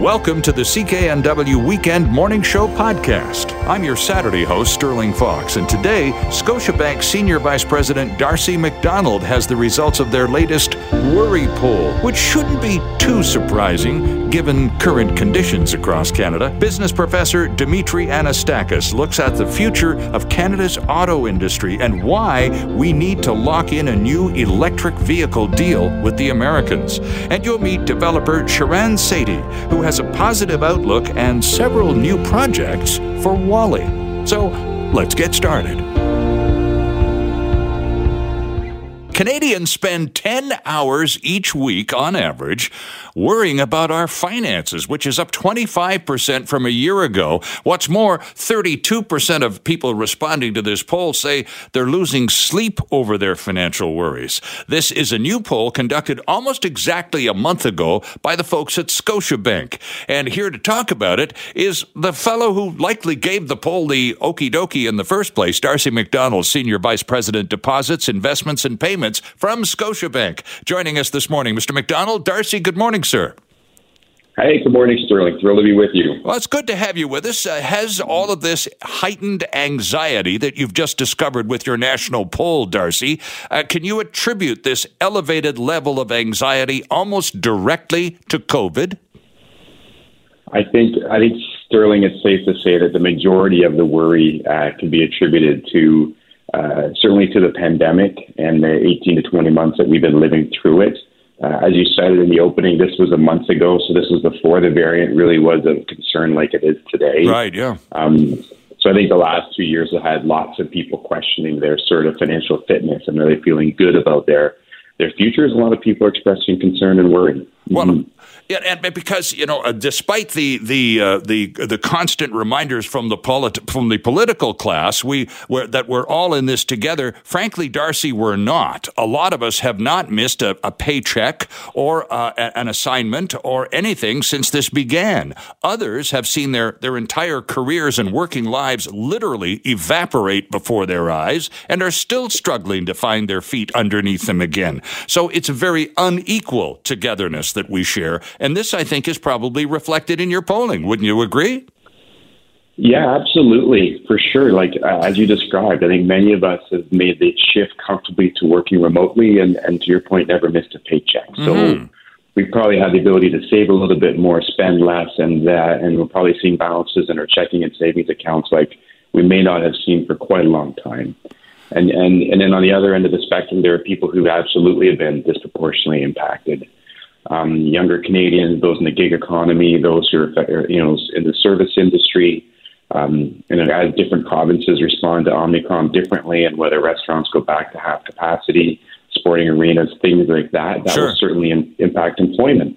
Welcome to the CKNW Weekend Morning Show podcast. I'm your Saturday host, Sterling Fox, and today, Scotiabank Senior Vice President Darcy McDonald has the results of their latest Worry Poll, which shouldn't be too surprising given current conditions across Canada. Business professor Dimitry Anastakis looks at the future of Canada's auto industry and why we need to lock in a new electric vehicle deal with the Americans. And you'll meet developer Charan Sethi, who has a positive outlook and several new projects for Whalley. So let's get started. Canadians spend 10 hours each week on average worrying about our finances, which is up 25% from a year ago. What's more, 32% of people responding to this poll say they're losing sleep over their financial worries. This is a new poll conducted almost exactly a month ago by the folks at Scotiabank. And here to talk about it is the fellow who likely gave the poll the okie dokie in the first place, Darcy McDonald, Senior Vice President, Deposits, Investments, and Payments from Scotiabank. Joining us this morning, Mr. McDonald. Darcy, good morning, sir. Hey, good morning, Sterling. Thrilled to be with you. Well, it's good to have you with us. Uh, has all of this heightened anxiety that you've just discovered with your national poll, Darcy, uh, can you attribute this elevated level of anxiety almost directly to COVID? I think I think Sterling, it's safe to say that the majority of the worry uh, can be attributed to uh, certainly to the pandemic and the 18 to 20 months that we've been living through it. Uh, as you cited in the opening, this was a month ago, so this was before the variant really was a concern like it is today. Right, yeah. Um, so I think the last two years have had lots of people questioning their sort of financial fitness and they feeling good about their their futures. A lot of people are expressing concern and worry. Well, mm-hmm. Yeah, and because you know, uh, despite the the uh, the the constant reminders from the polit- from the political class, we were, that we're all in this together. Frankly, Darcy, we're not. A lot of us have not missed a, a paycheck or uh, an assignment or anything since this began. Others have seen their their entire careers and working lives literally evaporate before their eyes and are still struggling to find their feet underneath them again. So it's a very unequal togetherness that we share. And this, I think, is probably reflected in your polling. Wouldn't you agree? Yeah, absolutely, for sure. Like uh, as you described, I think many of us have made the shift comfortably to working remotely, and, and to your point, never missed a paycheck. Mm-hmm. So we probably have the ability to save a little bit more, spend less, and uh, and we're probably seeing balances in our checking and savings accounts like we may not have seen for quite a long time. And and and then on the other end of the spectrum, there are people who absolutely have been disproportionately impacted um, younger Canadians, those in the gig economy, those who are you know in the service industry. Um, and as different provinces respond to Omicron differently, and whether restaurants go back to half capacity, sporting arenas, things like that, that sure. will certainly in, impact employment.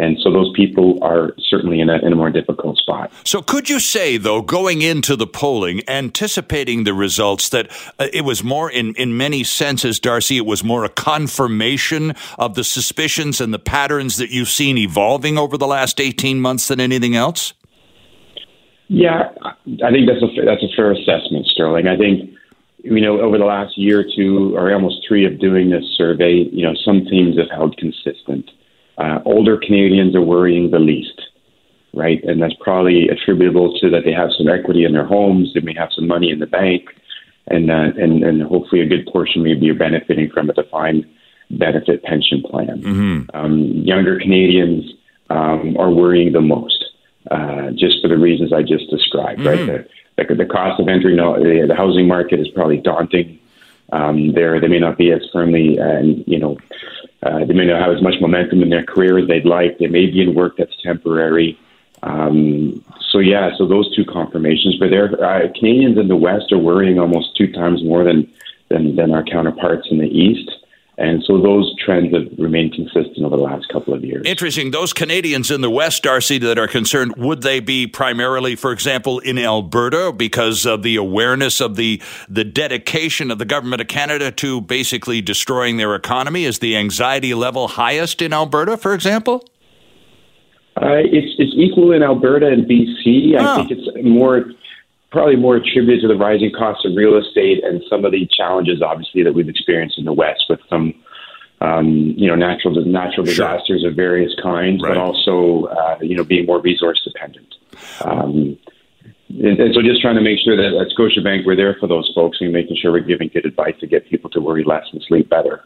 And so those people are certainly in a, in a more difficult spot. So, could you say, though, going into the polling, anticipating the results, that uh, it was more, in, in many senses, Darcy, it was more a confirmation of the suspicions and the patterns that you've seen evolving over the last 18 months than anything else? Yeah, I think that's a, that's a fair assessment, Sterling. I think you know, over the last year or two, or almost three of doing this survey, you know, some themes have held consistent. Uh, older Canadians are worrying the least, right? And that's probably attributable to that they have some equity in their homes, they may have some money in the bank, and uh, and and hopefully a good portion maybe are benefiting from a defined benefit pension plan. Mm-hmm. Um, younger Canadians um, are worrying the most, uh, just for the reasons I just described, mm-hmm. right? The, the, the cost of entering the, the housing market is probably daunting. Um, there, they may not be as firmly, and uh, you know, uh, they may not have as much momentum in their career as they'd like. They may be in work that's temporary. Um, so yeah, so those two confirmations. But there, uh, Canadians in the West are worrying almost two times more than than, than our counterparts in the East. And so those trends have remained consistent over the last couple of years. Interesting. Those Canadians in the West, Darcy, that are concerned, would they be primarily, for example, in Alberta because of the awareness of the, the dedication of the government of Canada to basically destroying their economy? Is the anxiety level highest in Alberta, for example? Uh, it's, it's equal in Alberta and BC. I think it's more probably more attributed to the rising costs of real estate and some of the challenges, obviously, that we've experienced in the West with some um, you know, natural natural disasters sure. of various kinds, right. but also, uh, you know, being more resource dependent. Um, and, and, so just trying to make sure that at Scotiabank we're there for those folks and making sure we're giving good advice to get people to worry less and sleep better.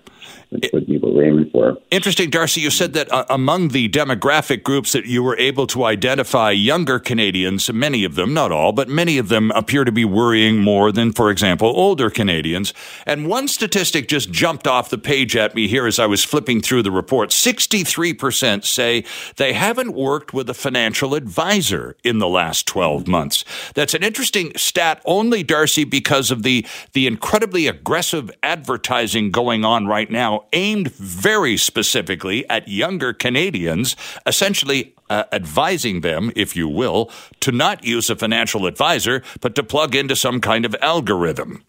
That's what are aiming for. Interesting, Darcy. You said that uh, among the demographic groups that you were able to identify, younger Canadians, many of them, not all, but many of them appear to be worrying more than, for example, older Canadians. And one statistic just jumped off the page at me here as I was flipping through the report. 63% say they haven't worked with a financial advisor in the last 12 months. That's an interesting stat only, Darcy, because of the, the incredibly aggressive advertising going on right now, aimed very specifically at younger Canadians, essentially uh, advising them, if you will, to not use a financial advisor, but to plug into some kind of algorithm.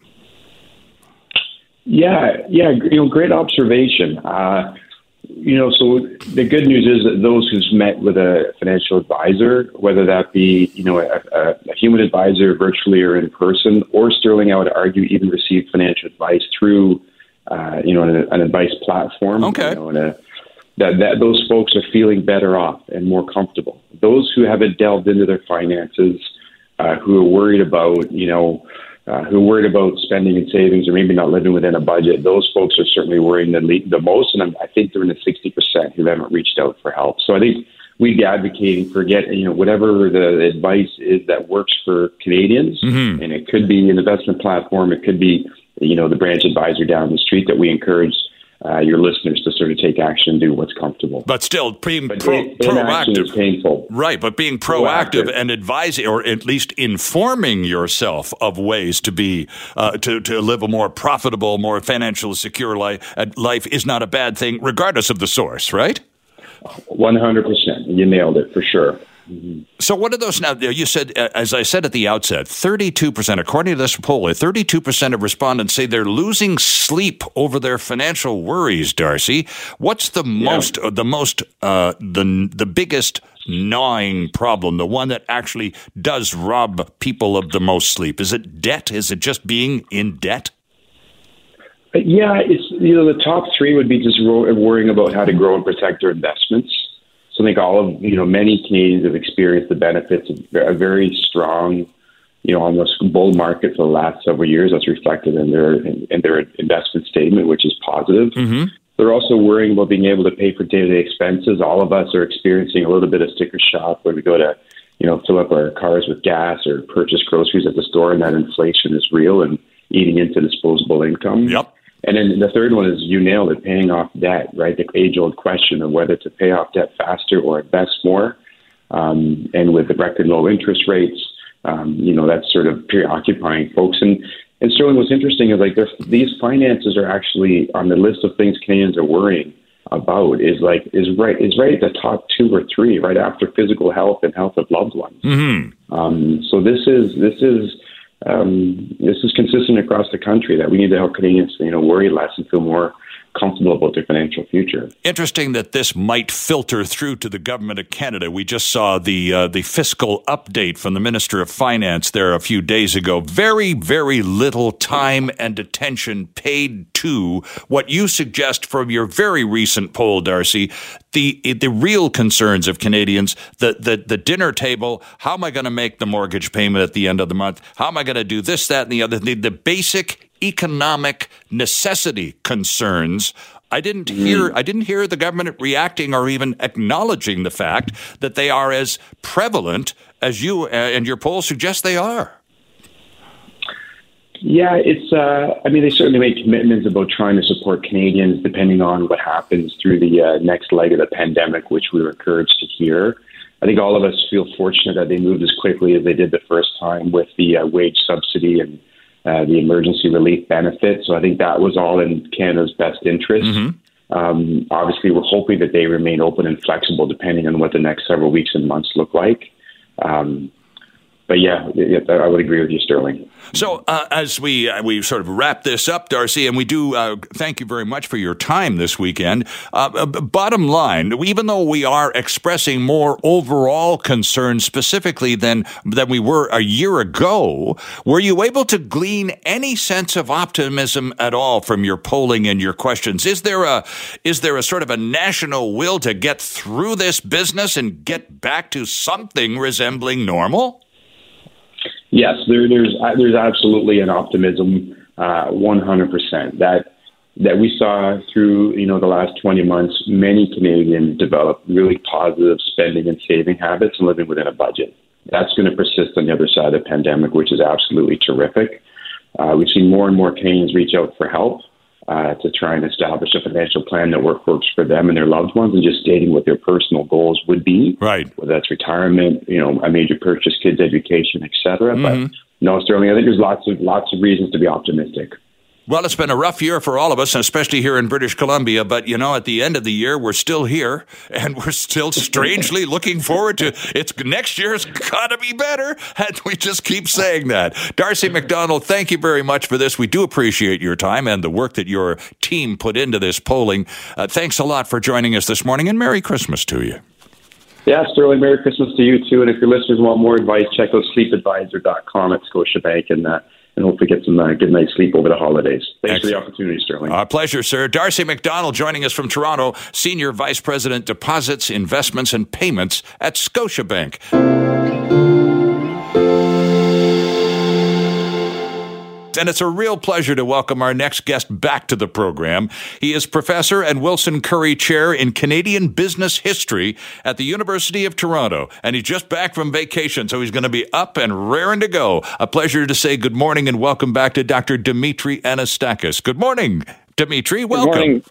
Yeah, yeah, you know, great observation. Uh, you know, so the good news is that those who've met with a financial advisor, whether that be, you know, a, a, a human advisor virtually or in person, or Sterling, I would argue, even received financial advice through, uh, you know, an, an, advice platform. Okay. You know, a, that, that those folks are feeling better off and more comfortable. Those who haven't delved into their finances, uh, who are worried about, you know, uh, who are worried about spending and savings or maybe not living within a budget, those folks are certainly worrying the, the most. And I'm, i think they're in the 60% who haven't reached out for help. So I think we'd be advocating for get, you know, whatever the advice is that works for Canadians. Mm-hmm. And it could be an investment platform. It could be, you know, the branch advisor down the street that we encourage uh, your listeners to sort of take action and do what's comfortable. But still, being but pro- in, proactive is painful, right? But being proactive, proactive, and advising, or at least informing yourself of ways to be uh, to to live a more profitable, more financially secure life, uh, life is not a bad thing, regardless of the source, right? One hundred percent. You nailed it for sure. Mm-hmm. So, what are those now? You said, uh, as I said at the outset, 32%, according to this poll, 32% of respondents say they're losing sleep over their financial worries, Darcy. What's the yeah. most, uh, the most, uh, the, the biggest gnawing problem, the one that actually does rob people of the most sleep? Is it debt? Is it just being in debt? Uh, yeah, it's you know the top three would be just worrying about how to grow and protect their investments. So I think all of you know many Canadians have experienced the benefits of a very strong, you know, almost bull market for the last several years. That's reflected in their in, in their investment statement, which is positive. Mm-hmm. They're also worrying about being able to pay for day-to-day expenses. All of us are experiencing a little bit of sticker shock where we go to, you know, fill up our cars with gas or purchase groceries at the store, and that inflation is real and eating into disposable income. Yep. And then the third one is you nailed it, paying off debt, right? The age old question of whether to pay off debt faster or invest more. Um, and with the record low interest rates, um, you know, that's sort of preoccupying folks. And, and Sterling, what's interesting is like these finances are actually on the list of things Canadians are worrying about is like is right is right at the top two or three right after physical health and health of loved ones. Mm-hmm. Um, so this is this is um, this is consistent across the country that we need to help Canadians, you know, worry less and feel more comfortable about their financial future. Interesting that this might filter through to the government of Canada. We just saw the uh, the fiscal update from the Minister of Finance there a few days ago. Very, very little time and attention paid to what you suggest from your very recent poll, Darcy. The the real concerns of Canadians, the the, the dinner table. How am I going to make the mortgage payment at the end of the month? How am I going to do this, that, and the other? The, the basic economic necessity concerns. I didn't hear I didn't hear the government reacting or even acknowledging the fact that they are as prevalent as you uh, and your poll suggest they are. Yeah, it's. Uh, I mean, they certainly made commitments about trying to support Canadians, depending on what happens through the uh, next leg of the pandemic, which we were encouraged to hear. I think all of us feel fortunate that they moved as quickly as they did the first time with the uh, wage subsidy and uh, the emergency relief benefit. So I think that was all in Canada's best interest. Mm-hmm. Um, obviously, we're hoping that they remain open and flexible depending on what the next several weeks and months look like. Um, but yeah, I would agree with you, Sterling. So uh, as we uh, we sort of wrap this up, Darcy, and we do uh, thank you very much for your time this weekend. Uh, uh, bottom line, even though we are expressing more overall concern specifically than than we were a year ago, were you able to glean any sense of optimism at all from your polling and your questions? Is there a is there a sort of a national will to get through this business and get back to something resembling normal? Yes, there, there's uh, there's absolutely an optimism, uh, 100% that that we saw through you know the last 20 months. Many Canadians develop really positive spending and saving habits and living within a budget. That's going to persist on the other side of the pandemic, which is absolutely terrific. Uh, we've seen more and more Canadians reach out for help uh, to try and establish a financial plan that works for them and their loved ones, and just stating what their personal goals would be. Right. Whether that's retirement, you know, a major purchase, kids' education, etc. Mm-hmm. But no, Sterling, I think there's lots of lots of reasons to be optimistic. Well, it's been a rough year for all of us, especially here in British Columbia. But you know, at the end of the year, we're still here, and we're still strangely looking forward to it's next year's got to be better, and we just keep saying that. Darcy McDonald, thank you very much for this. We do appreciate your time and the work that your team put into this polling. Uh, thanks a lot for joining us this morning, and Merry Christmas to you. Yeah, Sterling, Merry Christmas to you too. And if your listeners want more advice, check out sleepadvisor.com at Scotiabank and. Uh, and hopefully get some uh, good night's sleep over the holidays. Thanks Excellent. for the opportunity, Sterling. Our pleasure, sir. Darcy McDonald joining us from Toronto, Senior Vice President, Deposits, Investments, and Payments at Scotiabank. And it's a real pleasure to welcome our next guest back to the program. He is Professor and Wilson Currie Chair in Canadian Business History at the University of Toronto. And he's just back from vacation, so he's going to be up and raring to go. A pleasure to say good morning and welcome back to Dr. Dimitry Anastakis. Good morning, Dimitry. Welcome. Good morning.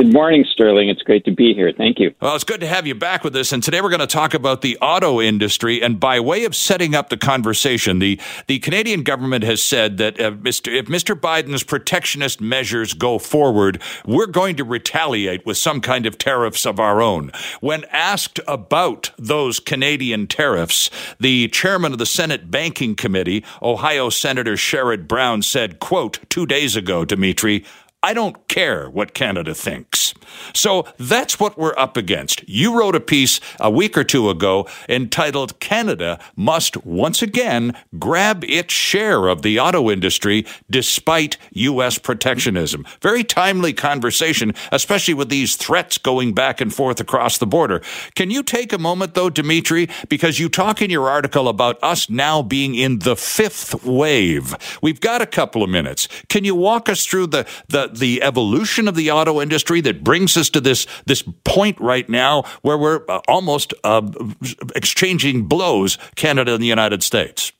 Good morning, Sterling. It's great to be here. Thank you. Well, it's good to have you back with us. And today we're going to talk about the auto industry. And by way of setting up the conversation, the, the Canadian government has said that if Mr. if Mr. Biden's protectionist measures go forward, we're going to retaliate with some kind of tariffs of our own. When asked about those Canadian tariffs, the chairman of the Senate Banking Committee, Ohio Senator Sherrod Brown, said, quote, two days ago, Dimitry, I don't care what Canada thinks. So that's what we're up against. You wrote a piece a week or two ago entitled Canada Must Once Again Grab Its Share of the Auto Industry Despite U.S. Protectionism. Very timely conversation, especially with these threats going back and forth across the border. Can you take a moment, though, Dimitry, because you talk in your article about us now being in the fifth wave? We've got a couple of minutes. Can you walk us through the, the, the evolution of the auto industry that brings us to this this point right now where we're uh, almost uh, exchanging blows, Canada and the United States.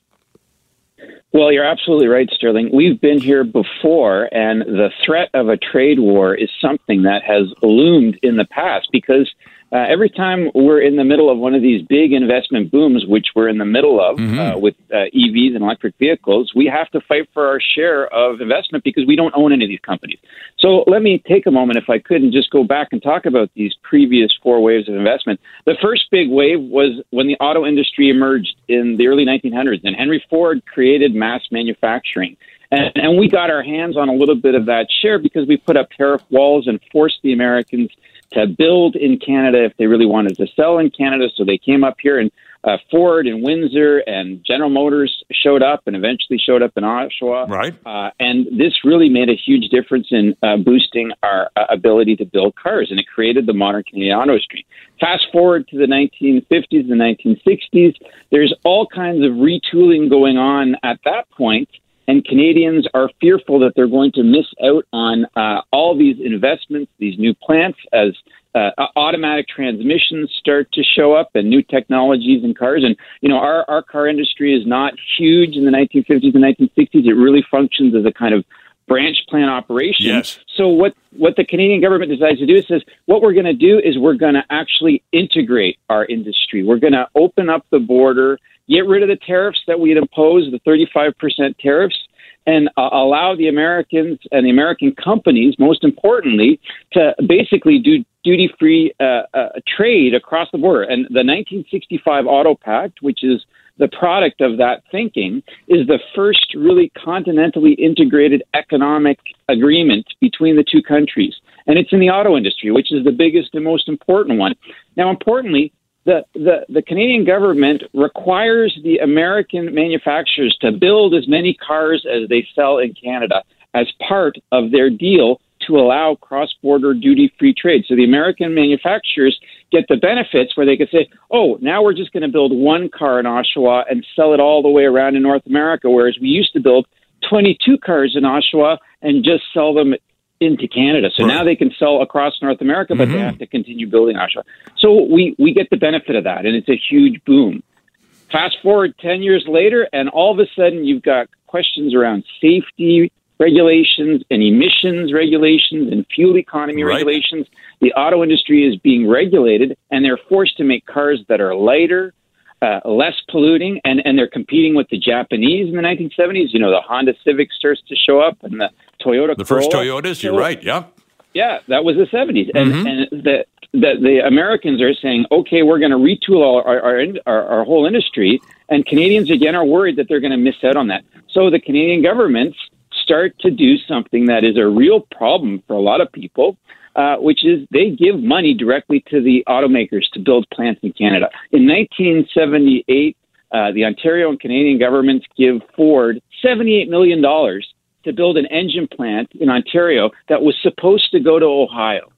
Well, you're absolutely right, Sterling. We've been here before, and the threat of a trade war is something that has loomed in the past because uh, every time we're in the middle of one of these big investment booms, which we're in the middle of mm-hmm. uh, with uh, EVs and electric vehicles, we have to fight for our share of investment because we don't own any of these companies. So let me take a moment, if I could, and just go back and talk about these previous four waves of investment. The first big wave was when the auto industry emerged in the early 1900s, and Henry Ford created mass manufacturing. And, and we got our hands on a little bit of that share because we put up tariff walls and forced the Americans to build in Canada if they really wanted to sell in Canada. So they came up here, and uh, Ford and Windsor and General Motors showed up, and eventually showed up in Oshawa. Right. Uh, and this really made a huge difference in uh, boosting our uh, ability to build cars, and it created the modern Canadian auto industry. Fast forward to the 1950s, the 1960s. There's all kinds of retooling going on at that point and Canadians are fearful that they're going to miss out on uh, all these investments, these new plants, as uh, automatic transmissions start to show up and new technologies in cars. And, you know, our, our car industry is not huge in the 1950s and 1960s. It really functions as a kind of branch plant operation. Yes. So what what the Canadian government decides to do is says what we're going to do is we're going to actually integrate our industry. We're going to open up the border get rid of the tariffs that we had imposed, the 35% tariffs, and uh, allow the Americans and the American companies, most importantly, to basically do duty free uh, uh, trade across the border. And the 1965 Auto Pact, which is the product of that thinking is the first really continentally integrated economic agreement between the two countries. And it's in the auto industry, which is the biggest and most important one. Now, importantly, the, the, the Canadian government requires the American manufacturers to build as many cars as they sell in Canada as part of their deal to allow cross border duty free trade. So the American manufacturers get the benefits where they could say, oh, now we're just going to build one car in Oshawa and sell it all the way around in North America, whereas we used to build 22 cars in Oshawa and just sell them into Canada. So right. now they can sell across North America, but mm-hmm. they have to continue building Oshawa. So we, we get the benefit of that, and it's a huge boom. Fast forward 10 years later, and all of a sudden you've got questions around safety, regulations and emissions regulations and fuel economy right. regulations. The auto industry is being regulated, and they're forced to make cars that are lighter, uh, less polluting, and, and they're competing with the Japanese in the 1970s. You know, the Honda Civic starts to show up, and the Toyota. The first Toyotas, you're right. Yeah. Yeah, that was the 70s, and mm-hmm. and the, the the Americans are saying, okay, we're going to retool our our, our our whole industry, and Canadians again are worried that they're going to miss out on that. So the Canadian governments start to do something that is a real problem for a lot of people, uh, which is they give money directly to the automakers to build plants in Canada. In 1978, uh, the Ontario and Canadian governments give Ford $78 million to build an engine plant in Ontario that was supposed to go to Ohio.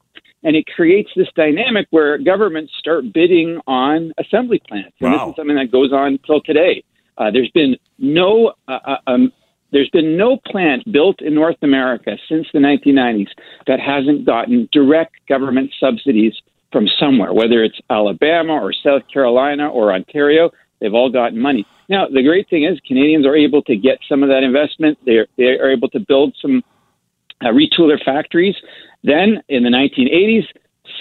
And it creates this dynamic where governments start bidding on assembly plants. And wow. this is something that goes on till today. Uh, there's been no uh, uh um, there's been no plant built in North America since the 1990s that hasn't gotten direct government subsidies from somewhere, whether it's Alabama or South Carolina or Ontario. They've all gotten money. Now, the great thing is Canadians are able to get some of that investment. They're, they are able to build some, uh, retool their factories. Then in the 1980s,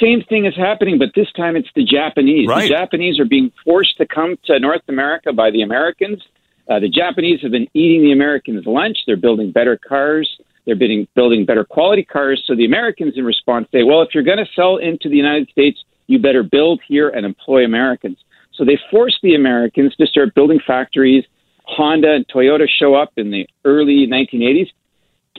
same thing is happening, but this time it's the Japanese. Right. The Japanese are being forced to come to North America by the Americans uh, the Japanese have been eating the Americans' lunch. They're building better cars. They're building, building better quality cars. So the Americans, in response, say, well, if you're going to sell into the United States, you better build here and employ Americans. So they force the Americans to start building factories. Honda and Toyota show up in the early 1980s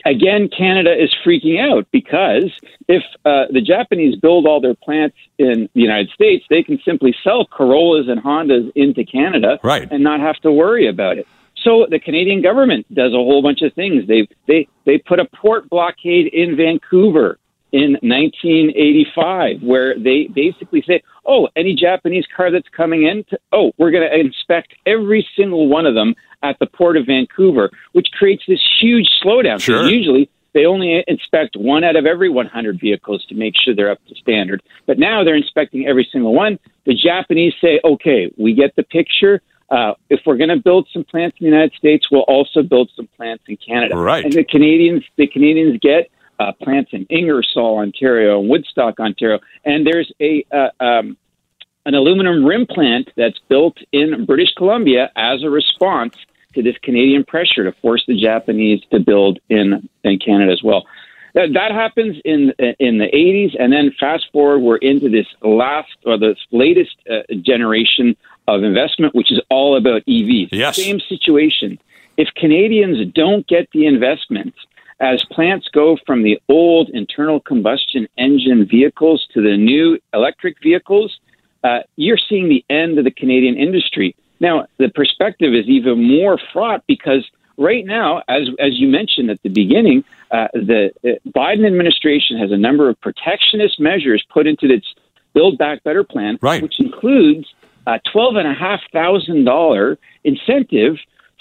again, Canada is freaking out because if uh, the Japanese build all their plants in the United States, they can simply sell Corollas and Hondas into Canada right. and not have to worry about it. So the Canadian government does a whole bunch of things. They they they put a port blockade in Vancouver in 1985, where they basically say, "Oh, any Japanese car that's coming in, to, oh, we're going to inspect every single one of them at the port of Vancouver, which creates this huge slowdown. Sure. So usually they only inspect one out of every 100 vehicles to make sure they're up to standard. But now they're inspecting every single one. The Japanese say, okay, we get the picture. Uh, if we're going to build some plants in the United States, we'll also build some plants in Canada. Right. And the Canadians, the Canadians get uh, plants in Ingersoll, Ontario, and Woodstock, Ontario, and there's a uh, um, an aluminum rim plant that's built in British Columbia as a response to this Canadian pressure to force the Japanese to build in in Canada as well. That, that happens in in the 80s, and then fast forward, we're into this last or this latest uh, generation of investment, which is all about EVs. Yes. Same situation. If Canadians don't get the investment, as plants go from the old internal combustion engine vehicles to the new electric vehicles, uh, you're seeing the end of the Canadian industry. Now, the perspective is even more fraught because right now, as as you mentioned at the beginning, uh, the uh, Biden administration has a number of protectionist measures put into its Build Back Better plan, right. which includes a twelve and a half thousand dollar incentive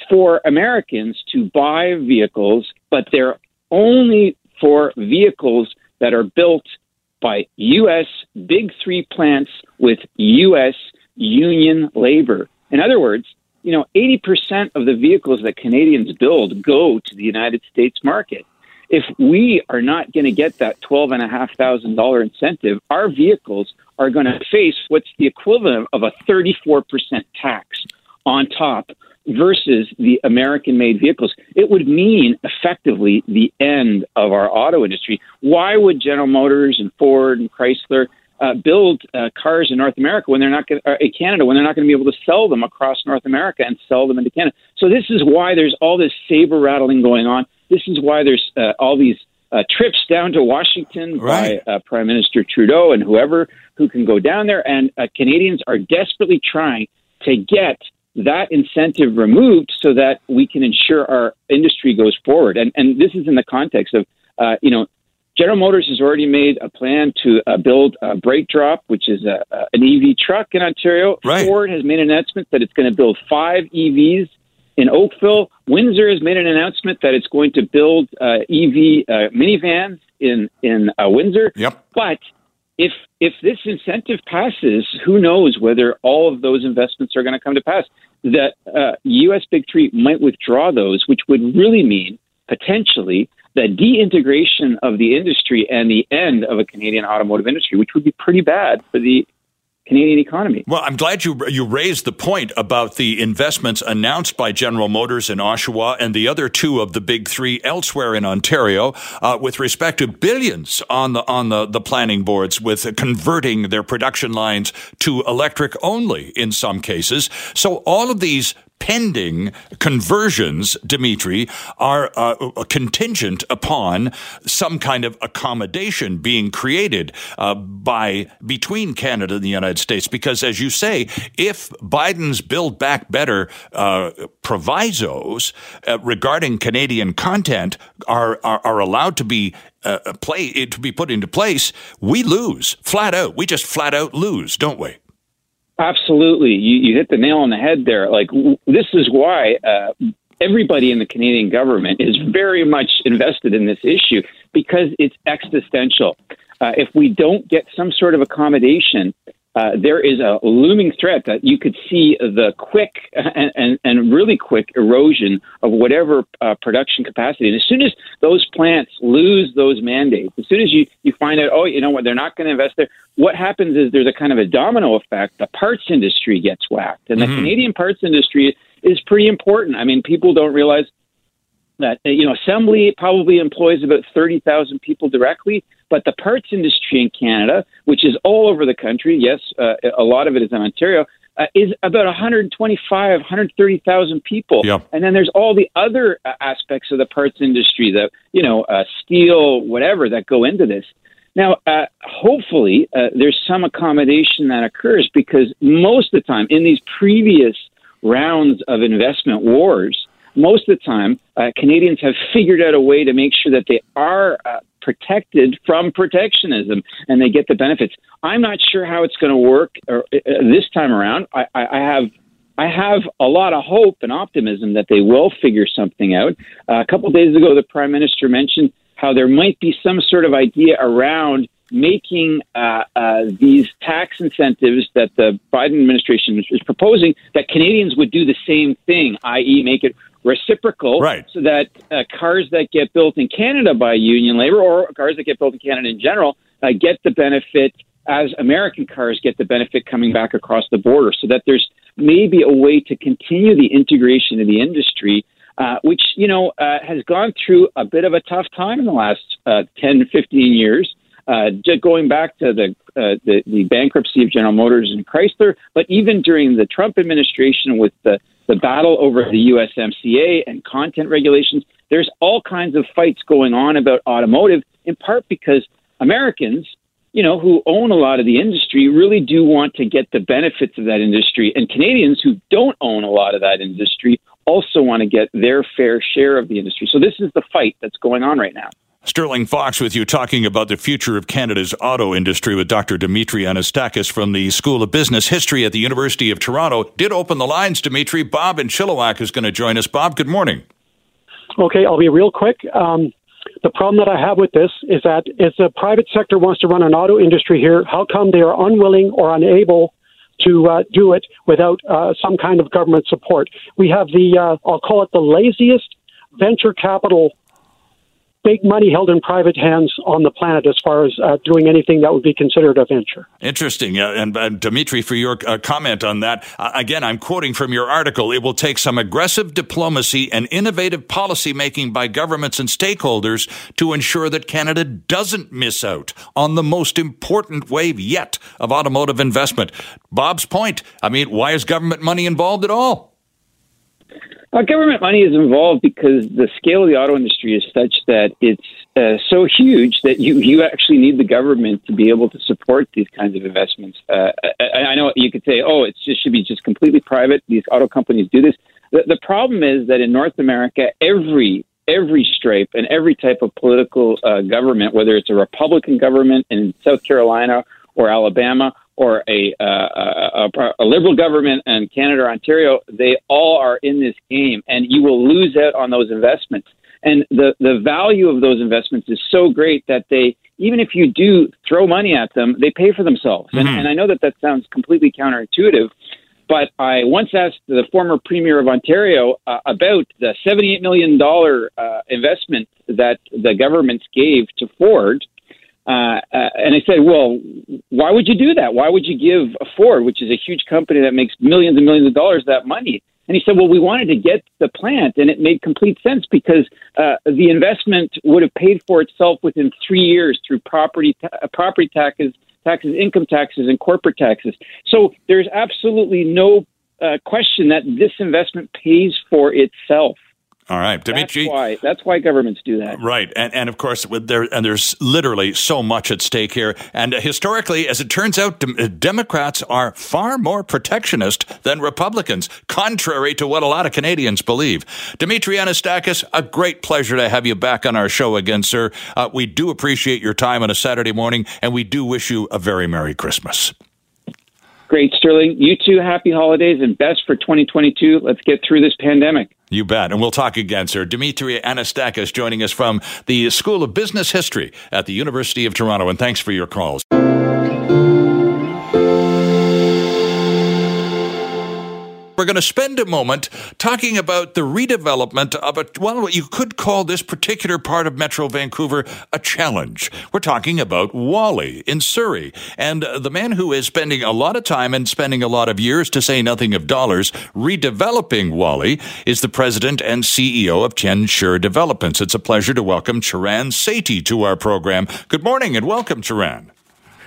for Americans to buy vehicles, but they're only for vehicles that are built by U.S. big three plants with U.S. union labor. In other words, you know, 80% of the vehicles that Canadians build go to the United States market. If we are not going to get that $12,500 incentive, our vehicles are going to face what's the equivalent of a 34% tax on top versus the American made vehicles. It would mean effectively the end of our auto industry. Why would General Motors and Ford and Chrysler uh, build uh, cars in North America when they're not going uh, in Canada when they're not going to be able to sell them across North America and sell them into Canada. So this is why there's all this saber rattling going on. This is why there's uh, all these uh, trips down to Washington right. by uh, Prime Minister Trudeau and whoever who can go down there. And uh, Canadians are desperately trying to get that incentive removed so that we can ensure our industry goes forward. And and this is in the context of uh, you know General Motors has already made a plan to uh, build a BrightDrop, which is a, a, an EV truck in Ontario. Right. Ford has made an announcement that it's going to build five EVs in Oakville. Windsor has made an announcement that it's going to build uh, EV uh, minivans in in uh, Windsor. Yep. But if if this incentive passes, who knows whether all of those investments are going to come to pass? That uh, U.S. Big Three might withdraw those, which would really mean potentially the deintegration of the industry and the end of a Canadian automotive industry, which would be pretty bad for the Canadian economy. Well, I'm glad you you raised the point about the investments announced by General Motors in Oshawa and the other two of the big three elsewhere in Ontario, uh, with respect to billions on the on the, the planning boards with converting their production lines to electric only in some cases. So all of these pending conversions, Dimitry, are uh, contingent upon some kind of accommodation being created uh, by between Canada and the United States. Because, as you say, if Biden's Build Back Better uh, provisos uh, regarding Canadian content are, are, are allowed to be uh, play to be put into place, we lose flat out. We just flat out lose, don't we? Absolutely, you, you hit the nail on the head there. Like w- this is why uh, everybody in the Canadian government is very much invested in this issue because it's existential. Uh, if we don't get some sort of accommodation, uh, there is a looming threat that you could see the quick and, and, and really quick erosion of whatever uh, production capacity. And as soon as those plants lose those mandates, as soon as you, you find out, oh, you know what, they're not going to invest there, what happens is there's a kind of a domino effect. The parts industry gets whacked. And the mm-hmm. Canadian parts industry is pretty important. I mean, people don't realize that you know assembly probably employs about 30,000 people directly but the parts industry in Canada which is all over the country yes uh, a lot of it is in Ontario uh, is about 125 130,000 people yep. and then there's all the other uh, aspects of the parts industry that you know uh, steel whatever that go into this now, uh, hopefully, uh, there's some accommodation that occurs because most of the time in these previous rounds of investment wars, most of the time, uh, Canadians have figured out a way to make sure that they are uh, protected from protectionism and they get the benefits. I'm not sure how it's going to work or, uh, this time around. I, I, I have I have a lot of hope and optimism that they will figure something out. Uh, a couple of days ago, the prime minister mentioned how there might be some sort of idea around making uh, uh, these tax incentives that the Biden administration is proposing that Canadians would do the same thing, i.e., make it reciprocal, right. so that uh, cars that get built in Canada by union labor or cars that get built in Canada in general uh, get the benefit as American cars get the benefit coming back across the border, so that there's maybe a way to continue the integration of the industry. Uh, which you know uh, has gone through a bit of a tough time in the last uh, 10, 15 years. Uh, going back to the, uh, the, the bankruptcy of General Motors and Chrysler, but even during the Trump administration with the the battle over the USMCA and content regulations. There's all kinds of fights going on about automotive, in part because Americans, you know, who own a lot of the industry, really do want to get the benefits of that industry, and Canadians who don't own a lot of that industry also want to get their fair share of the industry. So this is the fight that's going on right now. Sterling Fox with you talking about the future of Canada's auto industry with Dr. Dimitry Anastakis from the School of Business History at the University of Toronto. Did open the lines, Dimitry. Bob in Chilliwack is going to join us. Bob, good morning. Okay, I'll be real quick. Um, the problem that I have with this is that if the private sector wants to run an auto industry here, how come they are unwilling or unable to uh, do it without uh, some kind of government support? We have the, uh, I'll call it the laziest venture capital big money held in private hands on the planet as far as uh, doing anything that would be considered a venture. Interesting. Uh, and uh, Dimitry, for your uh, comment on that, uh, again, I'm quoting from your article it will take some aggressive diplomacy and innovative policy making by governments and stakeholders to ensure that Canada doesn't miss out on the most important wave yet of automotive investment. Bob's point I mean, why is government money involved at all? Uh, government money is involved because the scale of the auto industry is such that it's uh, so huge that you, you actually need the government to be able to support these kinds of investments. Uh, I, I know you could say, oh, it just should be just completely private. These auto companies do this. The, the problem is that in North America, every every stripe and every type of political uh, government, whether it's a Republican government in South Carolina or Alabama or a, uh, a, a, liberal government in Canada or Ontario, they all are in this game, and you will lose out on those investments. And the, the value of those investments is so great that they, even if you do throw money at them, they pay for themselves. Mm-hmm. And, and I know that that sounds completely counterintuitive, but I once asked the former Premier of Ontario uh, about the $78 million uh, investment that the government gave to Ford uh, uh, and I said, well, why would you do that? Why would you give Ford, which is a huge company that makes millions and millions of dollars, that money? And he said, well, we wanted to get the plant, and it made complete sense because uh, the investment would have paid for itself within three years through property ta- uh, property taxes, taxes, income taxes, and corporate taxes. So there's absolutely no uh, question that this investment pays for itself. All right, Dimitry. That's why, that's why governments do that. Right, and and of course, there and there's literally so much at stake here. And historically, as it turns out, uh, Democrats are far more protectionist than Republicans, contrary to what a lot of Canadians believe. Dimitry Anastakis, a great pleasure to have you back on our show again, sir. Uh, we do appreciate your time on a Saturday morning, and we do wish you a very merry Christmas. Great, Sterling. You too. Happy holidays and best for 2022. Let's get through this pandemic. You bet. And we'll talk again, sir. Dimitry Anastakis joining us from the School of Business History at the University of Toronto. And thanks for your calls. We're going to spend a moment talking about the redevelopment of a, well, what you could call this particular part of Metro Vancouver a challenge. We're talking about Whalley in Surrey. And uh, the man who is spending a lot of time and spending a lot of years, to say nothing of dollars, redeveloping Whalley is the president and CEO of Tien-Sher Developments. It's a pleasure to welcome Charan Sethi to our program. Good morning and welcome, Charan.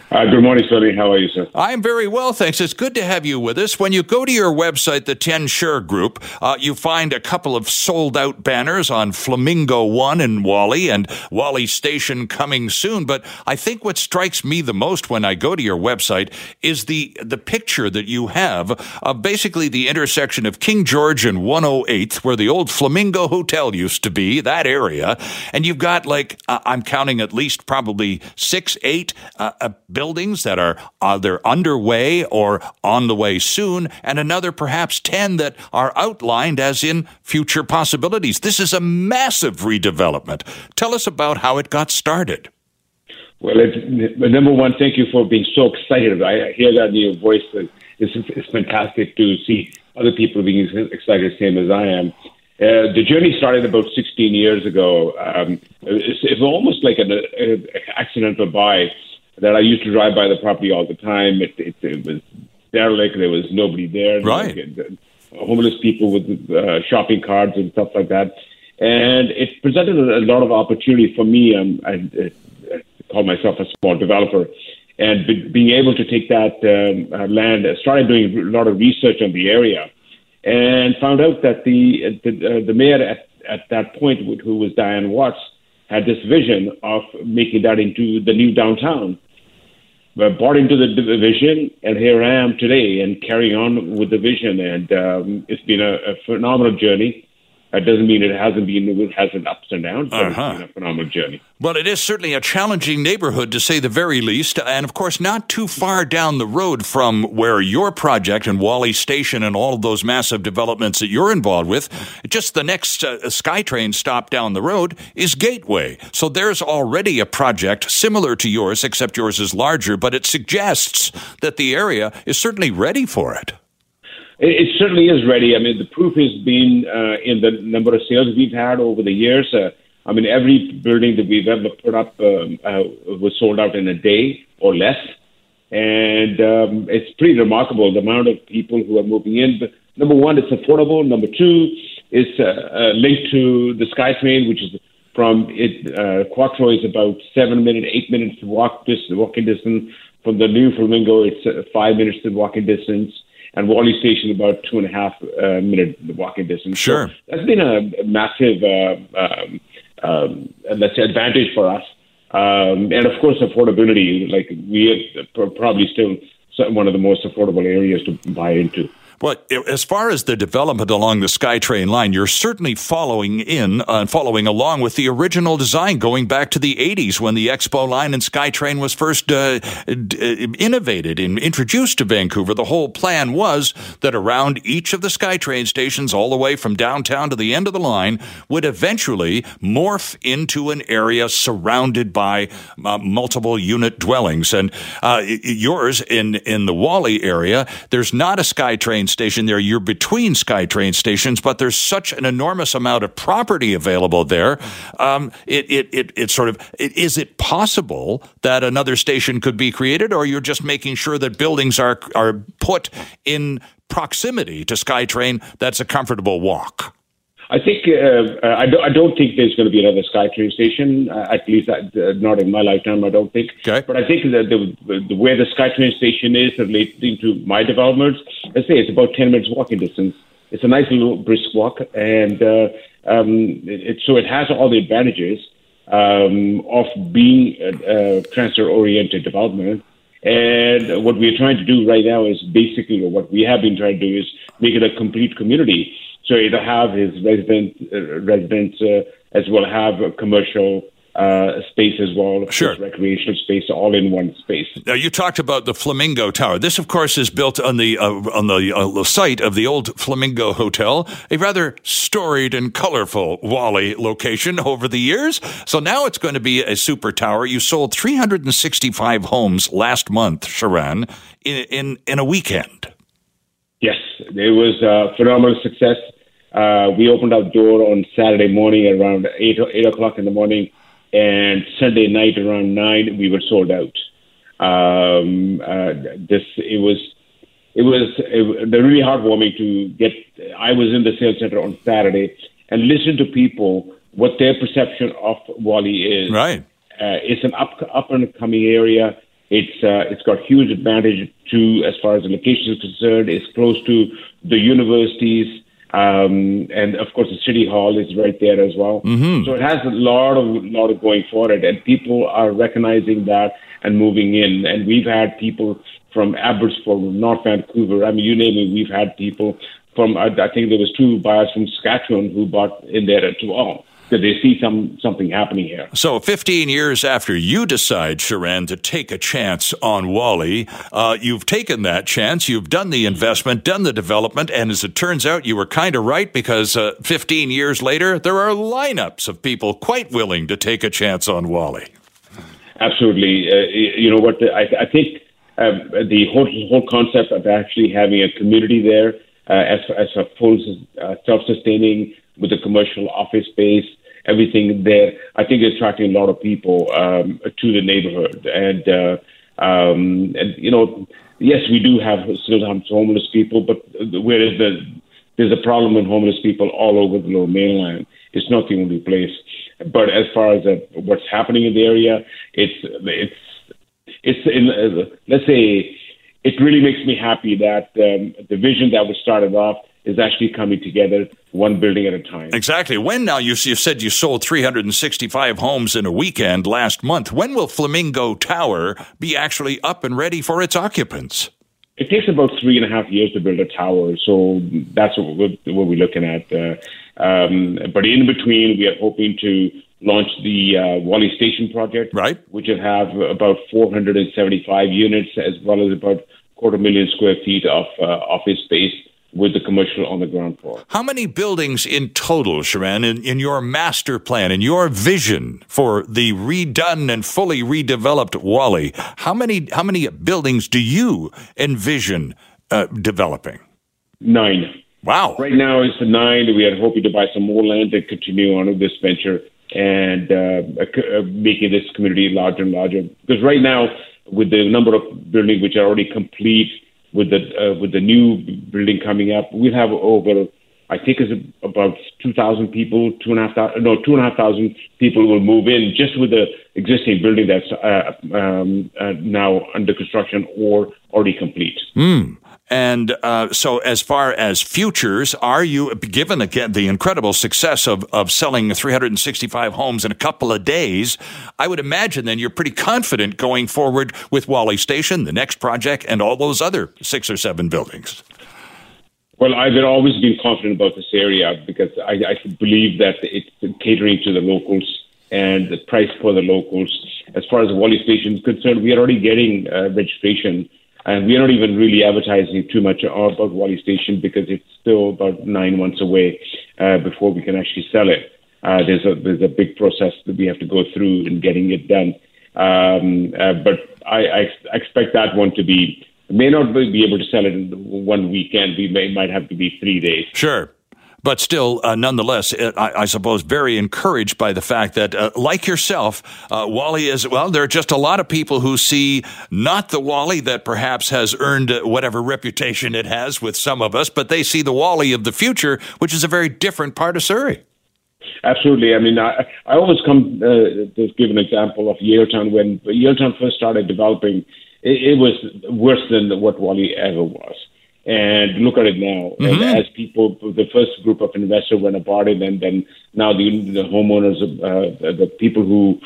Uh, good morning, Sonny. How are you, sir? I'm very well, thanks. It's good to have you with us. When you go to your website, the Tien-Sher Group, uh, you find a couple of sold out banners on Flamingo One in Whalley and Whalley Station coming soon. But I think what strikes me the most when I go to your website is the the picture that you have of basically the intersection of King George and 108th, where the old Flamingo Hotel used to be, that area. And you've got like, uh, I'm counting at least probably six, eight uh, uh buildings that are either underway or on the way soon, and another perhaps 10 that are outlined as in future possibilities. This is a massive redevelopment. Tell us about how it got started. Well, number one, thank you for being so excited. I hear that in your voice. It's, it's fantastic to see other people being as excited, same as I am. Uh, the journey started about 16 years ago. Um, it's, almost like an, an accidental buy that I used to drive by the property all the time. It, it, it was derelict. There was nobody there. Right. Homeless people with uh, shopping carts and stuff like that. And it presented a, lot of opportunity for me. Um, I, I call myself a small developer. And be, being able to take that um, uh, land, I started doing a lot of research on the area and found out that the, the, uh, the mayor at, at that point, who was Dianne Watts, had this vision of making that into the new downtown bought into the vision, and here I am today and carrying on with the vision. And um, it's been a, a phenomenal journey. That doesn't mean it hasn't been it hasn't ups and downs, but uh-huh. it's been a phenomenal journey. Well, it is certainly a challenging neighborhood to say the very least, and of course, not too far down the road from where your project and Whalley Station and all of those massive developments that you're involved with. Just the next uh, SkyTrain stop down the road is Gateway. So there's already a project similar to yours, except yours is larger, but it suggests that the area is certainly ready for it. It, it certainly is ready. I mean, the proof has been uh, in the number of sales we've had over the years. Uh, I mean, every building that we've ever put up um, uh, was sold out in a day or less. And um, it's pretty remarkable the amount of people who are moving in. But number one, it's affordable. Number two, it's uh, uh, linked to the SkyTrain, which is from it. Uh, Quattro is about seven minutes, eight minutes walk this walking distance. From the new Flamingo, it's uh, five minutes to walking distance and Whalley Station about two and a half uh, minute walking distance. Sure, so that's been a massive, uh, um, um, let's say, advantage for us. Um, and of course, affordability. Like we are probably still one of the most affordable areas to buy into. Well, as far as the development along the SkyTrain line, you're certainly following in, uh, following along with the original design going back to the 80s when the Expo line and SkyTrain was first uh, d- uh, innovated and introduced to Vancouver. The whole plan was that around each of the SkyTrain stations, all the way from downtown to the end of the line, would eventually morph into an area surrounded by uh, multiple unit dwellings. And uh, yours in, in the Whalley area, there's not a SkyTrain train station there. You're between SkyTrain stations, but there's such an enormous amount of property available there. Um, it, it, it, it sort of, it, is it possible that another station could be created, or you're just making sure that buildings are, are put in proximity to SkyTrain that's a comfortable walk? I think uh, uh, I, do, I don't think there's going to be another SkyTrain station. Uh, at least uh, not in my lifetime. I don't think. Okay. But I think that the, the where the SkyTrain station is relating to my developments, let's say it's about ten minutes walking distance. It's a nice little brisk walk, and uh, um, it, so it has all the advantages um, of being a, a transfer-oriented development. And what we're trying to do right now is basically or what we have been trying to do is make it a complete community. So it'll have his resident uh, residents uh, as well have a commercial uh, space as well, sure. recreational space, all in one space. Now you talked about the Flamingo Tower. This, of course, is built on the uh, on the uh, site of the old Flamingo Hotel, a rather storied and colorful Whalley location over the years. So now it's going to be a super tower. You sold 365 homes last month, Charan, in in, in a weekend. Yes, it was a phenomenal success. Uh, we opened our door on Saturday morning around eight eight o'clock in the morning, and Sunday night around nine we were sold out. Um, uh, this it was it was it, really heartwarming to get. I was in the sales center on Saturday and listen to people what their perception of Whalley is. Right, uh, it's an up up and coming area. It's uh, it's got huge advantage to as far as the location is concerned. It's close to the universities. Um, and of course, the city hall is right there as well. Mm-hmm. So it has a lot of lot of going for it, and people are recognizing that and moving in. And we've had people from Abbotsford, North Vancouver. I mean, you name it. We've had people from. I, I think there was two buyers from Saskatchewan who bought in there as well that they see some something happening here. So, 15 years after you decide, Charan, to take a chance on Whalley, uh, you've taken that chance. You've done the investment, done the development, and as it turns out, you were kind of right because uh, 15 years later, there are lineups of people quite willing to take a chance on Whalley. Absolutely. Uh, you know what? I, I think um, the whole whole concept of actually having a community there uh, as as a full uh, self-sustaining with a commercial office space, everything there. I think it's attracting a lot of people um, to the neighborhood, and uh, um, and you know, yes, we do have still have homeless people, but whereas the there's a problem with homeless people all over the Lower Mainland. It's not the only place, but as far as uh, what's happening in the area, it's it's it's in uh, let's say it really makes me happy that um, the vision that was started off is actually coming together one building at a time. Exactly. When now you, you said you sold 365 homes in a weekend last month. When will Flamingo Tower be actually up and ready for its occupants? It takes about three and a half years to build a tower, so that's what we're, what we're looking at. Uh, um, but in between, we are hoping to launch the uh, Whalley Station project, right? which will have about 475 units as well as about quarter million square feet of uh, office space with the commercial on the ground floor. How many buildings in total, Charan, in, in your master plan, in your vision for the redone and fully redeveloped Whalley? how many how many buildings do you envision uh, developing? Nine. Wow. Right now it's nine. We are hoping to buy some more land and continue on with this venture and uh, uh, making this community larger and larger. Because right now, with the number of buildings which are already complete, with the uh, with the new building coming up, we'll have over I think it's about 2,000 people, two and a half thousand, no, two and a half thousand people will move in just with the existing building that's uh, um, uh, now under construction or already complete. Mm. And uh, so, as far as futures, are you, given again the incredible success of, of selling 365 homes in a couple of days, I would imagine then you're pretty confident going forward with Whalley Station, the next project, and all those other six or seven buildings. Well, I've always been confident about this area because I, I believe that it's catering to the locals and the price for the locals. As far as Whalley Station is concerned, we are already getting uh, registration, and we are not even really advertising too much about Whalley Station because it's still about nine months away uh, before we can actually sell it. Uh, there's a there's a big process that we have to go through in getting it done. Um, uh, but I, I expect that one to be may not be able to sell it in one weekend. We may might have to be three days. Sure. But still, uh, nonetheless, I, I, suppose very encouraged by the fact that, uh, like yourself, uh, Whalley is, well, there are just a lot of people who see not the Whalley that perhaps has earned uh, whatever reputation it has with some of us, but they see the Whalley of the future, which is a very different part of Surrey. Absolutely. I mean, I, I always come uh, to give an example of Yaletown. When Yaletown first started developing, it, it was worse than what Whalley ever was. And look at it now. Mm-hmm. And as people, the first group of investors went about it, and then now the, the homeowners, uh, the people who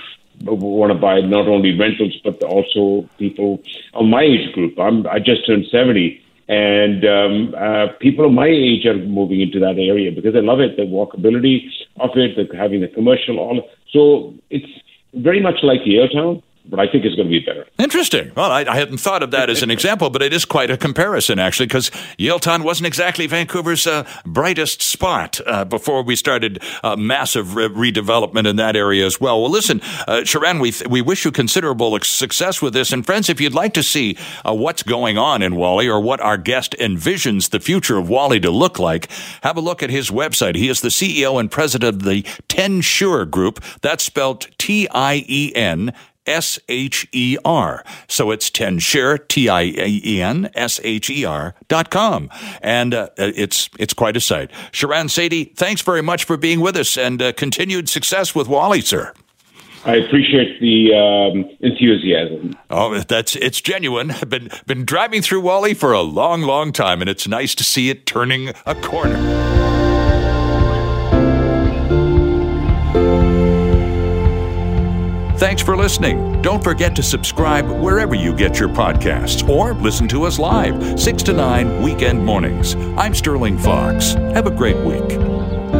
want to buy not only rentals but also people of my age group. I'm I just turned seventy, and um, uh, people of my age are moving into that area because they love it, the walkability of it, the, having the commercial, all. So it's very much like Yaletown but I think it's going to be better. Interesting. Well, I, I hadn't thought of that as an example, but it is quite a comparison, actually, because Yaletown wasn't exactly Vancouver's uh, brightest spot uh, before we started uh, massive re- redevelopment in that area as well. Well, listen, uh, Charan, we, th- we wish you considerable success with this. And friends, if you'd like to see uh, what's going on in Whalley or what our guest envisions the future of Whalley to look like, have a look at his website. He is the CEO and president of the Tien Sher Group. That's spelled T I E N S H E R. So it's Tien-Sher, T I E N S H E R dot com. And uh, it's, it's quite a sight. Charan Sethi, thanks very much for being with us and uh, continued success with Whalley, sir. I appreciate the um, enthusiasm. Oh, that's it's genuine. I've been been driving through Whalley for a long, long time, and it's nice to see it turning a corner. Thanks for listening. Don't forget to subscribe wherever you get your podcasts or listen to us live, 6 to 9 weekend mornings. I'm Sterling Fox. Have a great week.